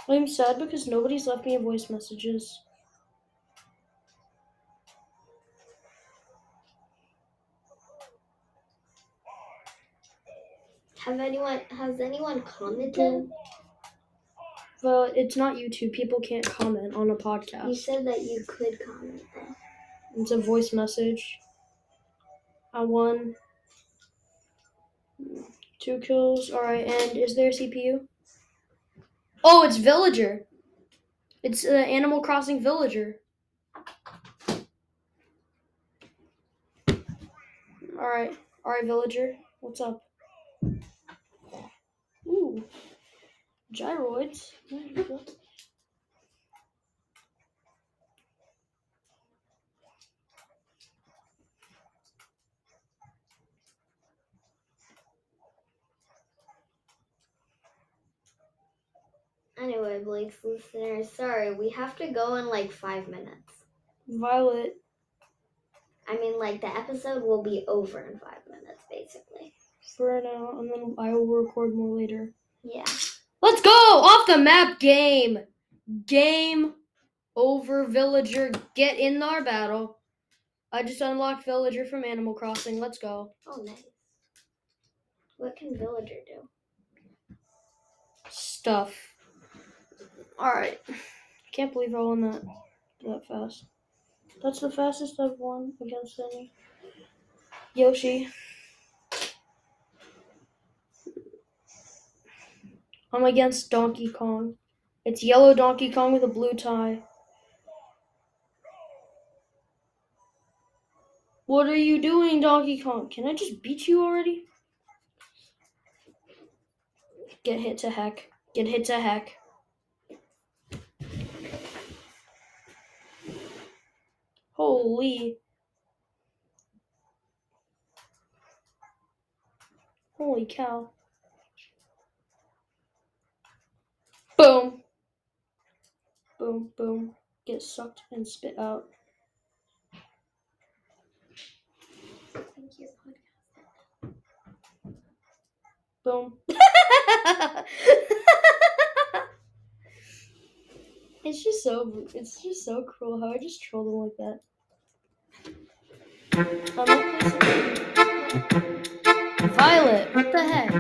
I'm sad because nobody's left me a voice messages. Have anyone has anyone commented? Well, it's not YouTube. People can't comment on a podcast. You said that you could comment though. It's a voice message. I won. Two kills. Alright, and is there a CPU? Oh, it's Villager. It's uh, Animal Crossing Villager. Alright. Alright, Villager. What's up? Ooh. Gyroids. There you go. Anyway, Blake's listeners, sorry, we have to go in like five minutes. Violet. I mean, like the episode will be over in five minutes, basically. For now, and then I will record more later. Yeah. Let's go! Off the map game! Game over, Villager. Get in our battle. I just unlocked Villager from Animal Crossing. Let's go. Oh, nice. What can Villager do? stuff. Alright. Can't believe I won that that fast. That's the fastest I've won against any. Yoshi. I'm against Donkey Kong. It's yellow Donkey Kong with a blue tie. What are you doing, Donkey Kong? Can I just beat you already? Get hit to heck. Get hit to heck. Holy. Holy cow. Boom. Boom, boom. Get sucked and spit out. Thank you. Boom. it's just so it's just so cruel how I just troll them like that. Um, Violet, what the heck?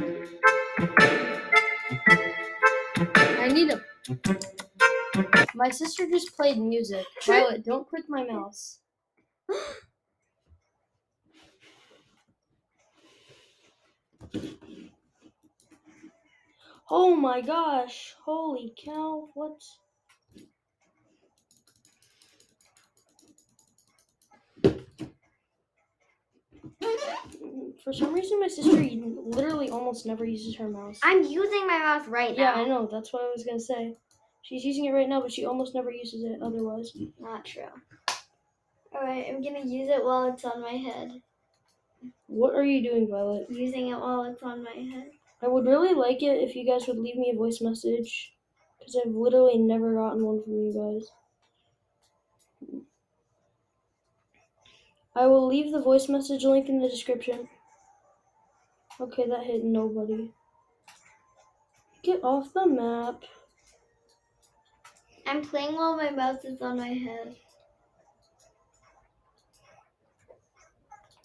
Need a. My sister just played music. Violet, don't click my mouse. Oh my gosh! Holy cow! What? For some reason, my sister literally almost never uses her mouse. I'm using my mouse right Yeah, now. Yeah, I know. That's what I was gonna say. She's using it right now, but she almost never uses it otherwise. Not true. Alright, I'm gonna use it while it's on my head. What are you doing, Violet? Using it while it's on my head. I would really like it if you guys would leave me a voice message, because I've literally never gotten one from you guys. I will leave the voice message link in the description. Okay, that hit nobody. Get off the map. I'm playing while my mouse is on my head.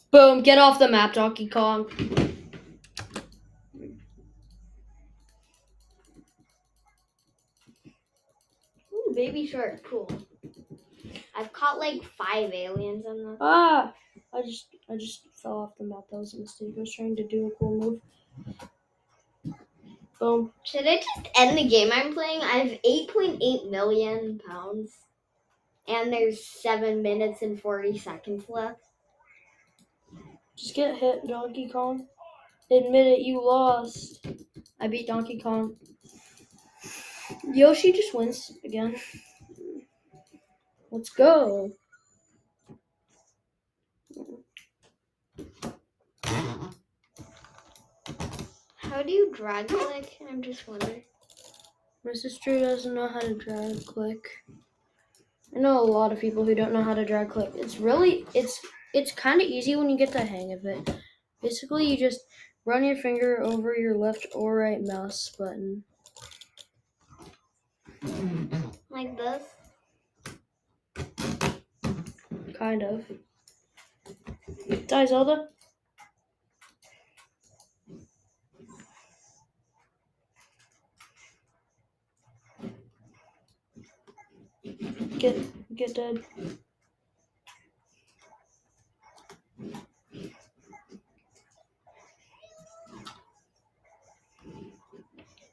Boom, get off the map, Donkey Kong. Ooh, baby shark, cool. I've caught like five aliens on this. Ah! I just I just fell off the map. That was a mistake. I was trying to do a cool move. Boom. Should I just end the game I'm playing? I have 8.8 million pounds. And there's 7 minutes and 40 seconds left. Just get hit, Donkey Kong. Admit it, you lost. I beat Donkey Kong. Yoshi just wins again. Let's go. How do you drag click? I'm just wondering. My sister doesn't know how to drag click. I know a lot of people who don't know how to drag click. It's really it's it's kind of easy when you get the hang of it. Basically, you just run your finger over your left or right mouse button. Like this? Kind of. Die, Zelda. Get get dead.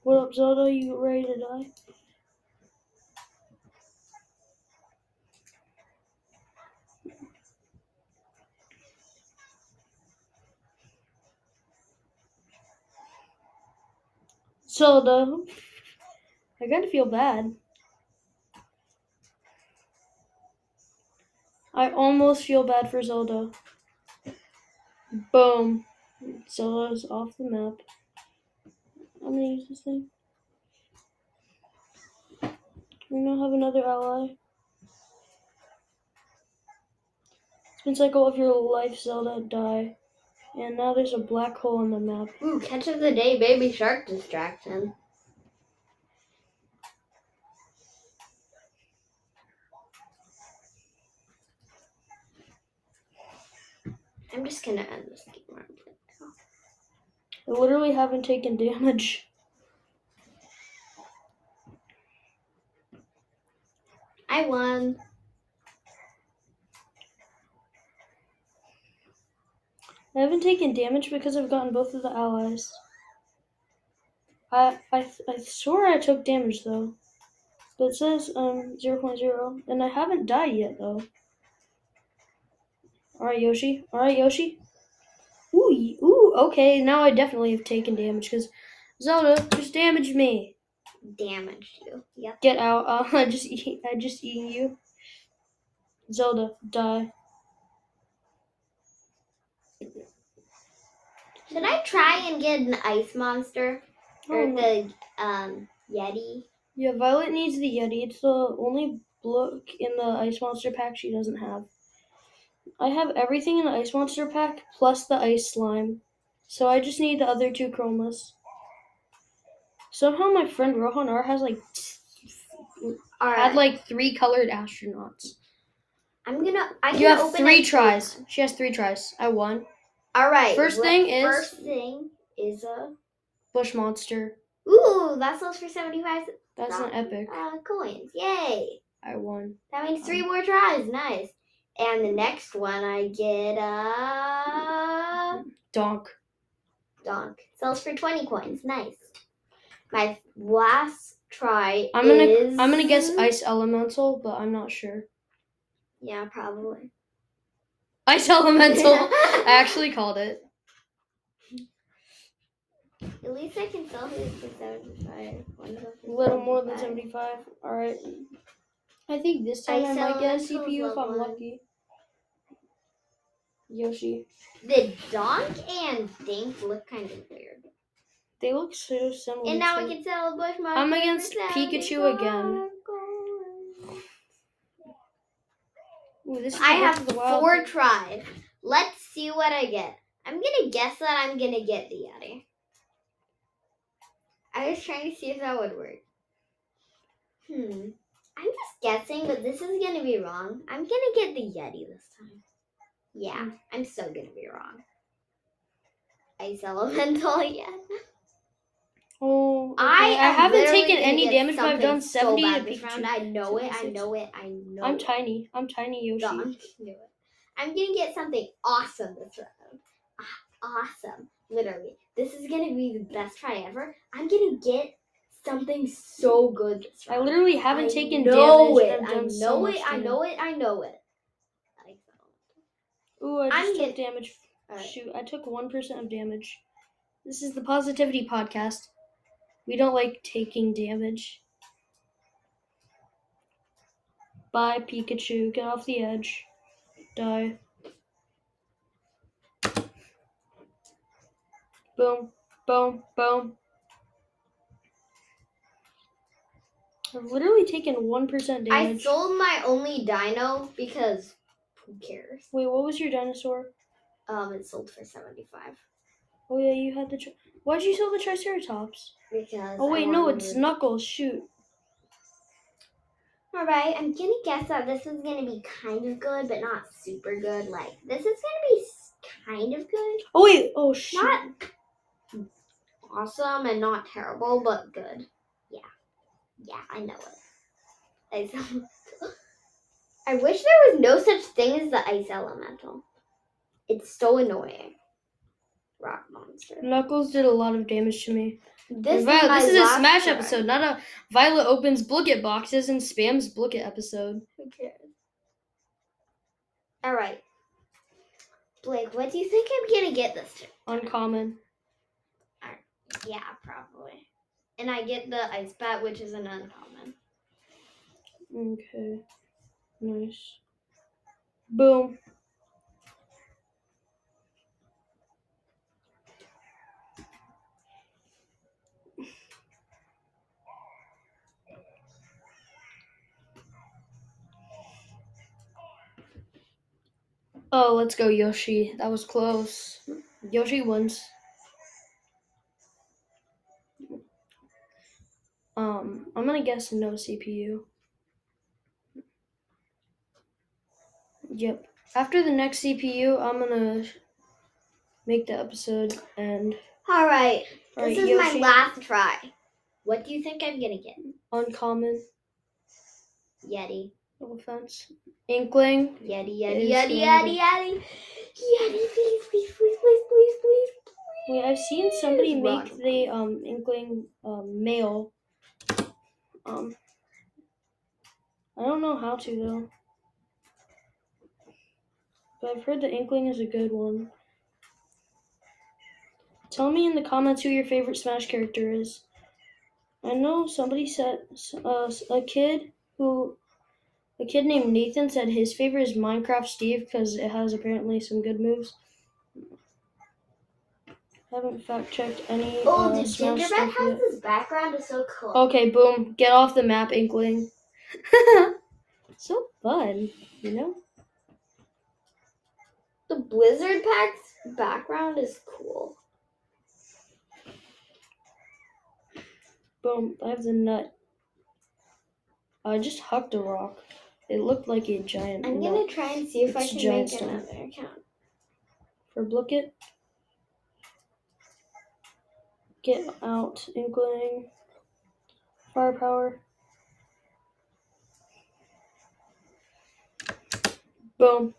What up, Zelda? You ready to die? Zelda. I kind of feel bad. I almost feel bad for Zelda. Boom. Zelda's off the map. I'm gonna use this thing. We now have another ally. Spin cycle of your life, Zelda, die. And now there's a black hole in the map. Ooh, catch of the day, baby shark distraction. I'm just gonna end this game right now. I literally haven't taken damage. I won. I haven't taken damage because I've gotten both of the allies. I I I swore I took damage though. But it says um 0.0 and I haven't died yet though. Alright Yoshi. Alright Yoshi. Ooh, ooh, okay, now I definitely have taken damage because Zelda just damaged me. Damaged you. Yep. Get out. Uh, I just eat, I just eating you. Zelda, die. Should I try and get an ice monster? Or Oh, the um Yeti? Yeah, Violet needs the Yeti. It's the only blook in the Ice Monster pack she doesn't have. I have everything in the Ice Monster pack plus the Ice Slime. So I just need the other two chromas. Somehow my friend Rohan R has like Alright. had like three colored astronauts. I'm gonna I can You have three tries. She has three tries. I won. Alright. First what- thing is- First thing is a Bush monster. Ooh, that sells for seventy five That's an epic. uh, coins. Yay. I won. That means three more tries. Nice. And the next one I get a Donk. donk. Sells for twenty coins. Nice. My last try I'm gonna is I'm gonna guess ice elemental, but I'm not sure. Yeah, probably. Ice elemental. I actually called it. At least I can sell his for seventy five. A little more than 75. Alright. I think this time I, Ice might get a CPU if I'm level one. lucky. Yoshi. The donk and dink look kind of weird. They look so similar. And now to- I can sell a bush monster. I'm against Pikachu again. 75 coins. Ooh, this I have four tries. Let's see what I get. I'm gonna guess that I'm gonna get the Yeti. I was trying to see if that would work. Hmm. I'm just guessing, but this is gonna be wrong. I'm gonna get the Yeti this time. Yeah, I'm so gonna be wrong. Ice Elemental again. Oh, okay. I, I haven't taken any damage, but I've done 70 so this round. I know it. I know it. I know. I'm it. tiny. I'm tiny Yoshi. Knew it. I'm gonna get something awesome this round. Ah, Awesome. Literally. This is gonna be the best try ever. I'm gonna get something so good this I literally haven't I taken know damage. it. I know so it. I know it. I know it. Like so. Ooh, I I'm just took get- damage. Alright. Shoot, I took 1% of damage. This is the Positivity Podcast. We don't like taking damage. Bye, Pikachu. Get off the edge. Die. Boom, boom, boom. I've literally taken 1% damage. I sold my only dino because who cares? Wait, what was your dinosaur? Um, it sold for 75. Oh, yeah, you had the. Why'd you sell the Triceratops? because. Oh, I wait, no, wanted- it's Knuckles. Shoot. All right, I'm gonna guess that this is gonna be kind of good, but not super good. Like this is gonna be s- kind of good, Oh wait, oh shoot. not awesome and not terrible, but good. Yeah, yeah, I know it. Ice elemental. I wish there was no such thing as the ice elemental. It's so annoying. Rock monster. Knuckles did a lot of damage to me. This, Violet, is, my this is a Smash episode, not a Violet opens Blooket boxes and spams Blooket episode. Who cares? All right, Blake, what do you think I'm gonna get this time? Uncommon. Uh, yeah, probably. And I get the ice bat, which is an uncommon. Okay. Nice. Boom. Oh, let's go, Yoshi. That was close. Yoshi wins. Um, I'm gonna guess no CPU. Yep. After the next CPU, I'm gonna make the episode end. All right, Alright, this is Yoshi. my last try. What do you think I'm gonna get? uncommon. Yeti. No offense. Inkling. Yeti, Yeti, Yeti, Yeti. Yeti, Yeti. Yeti, please, please, please, please, please, please. Wait, I've seen somebody make the um Inkling um male. Um. I don't know how to though. But I've heard the Inkling is a good one. Tell me in the comments who your favorite Smash character is. I know somebody said uh, a kid who a kid named Nathan said his favorite is Minecraft Steve because it has apparently some good moves. I Haven't fact checked any Oh, uh, the gingerbread stuff yet. house, this background is so cool. Okay, boom. Get off the map, Inkling. so fun, you know? The Blizzard Pack's background is cool. Boom. I have the nut. I just hucked a rock. It looked like a giant I'm gonna try and see if I can make stone. another account. For Blooket. Get out, Inkling. Firepower. Boom.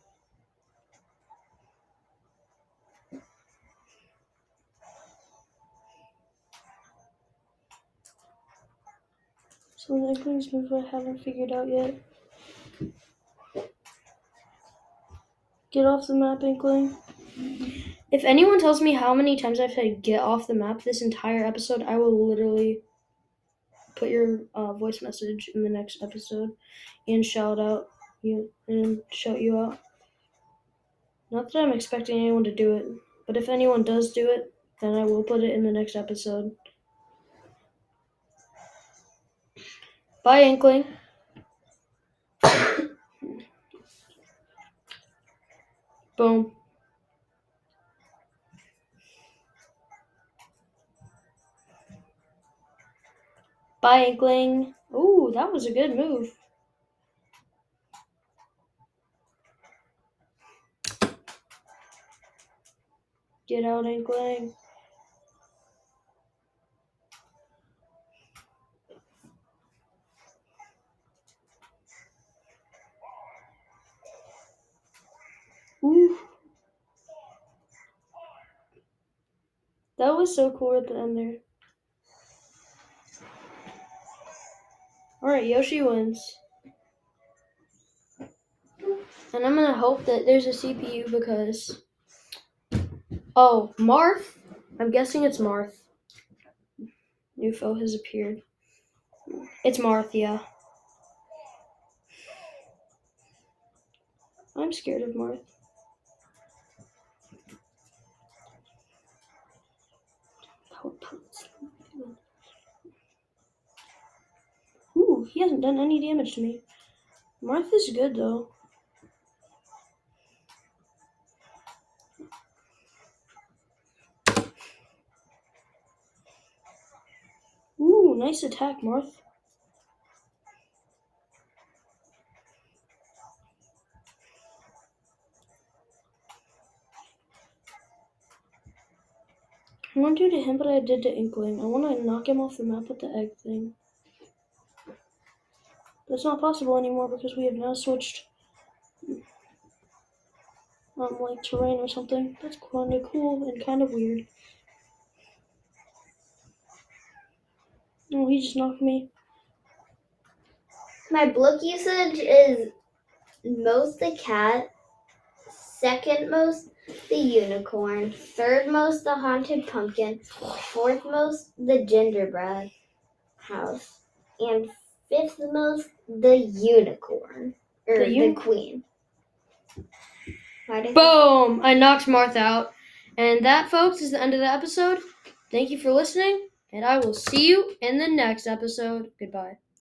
So the Inkling's move I haven't figured out yet. Get off the map, Inkling. If anyone tells me how many times I've said get off the map this entire episode, I will literally put your uh, voice message in the next episode and shout out you and shout you out. Not that I'm expecting anyone to do it, but if anyone does do it, then I will put it in the next episode. Bye, Inkling. Boom. Bye, Inkling. Ooh, that was a good move. Get out, Inkling. Ooh. That was so cool at the end there. Alright, Yoshi wins. And I'm gonna hope that there's a CPU because. Oh, Marth? I'm guessing it's Marth. New foe has appeared. It's Marth, yeah. I'm scared of Marth. Power pellets. Ooh, he hasn't done any damage to me. Marth is good though. Ooh, nice attack, Marth. I want to do to him what I did to Inkling. I want to knock him off the map with the egg thing. That's not possible anymore because we have now switched um like terrain or something. That's kind of cool and kind of weird. Oh, he just knocked me. My blook usage is most the cat, second most the unicorn, third most the haunted pumpkin, fourth most the gingerbread house, and fifth most the unicorn or The the, queen. Boom! I knocked Marth out. And that, folks, is the end of the episode. Thank you for listening, and I will see you in the next episode. Goodbye.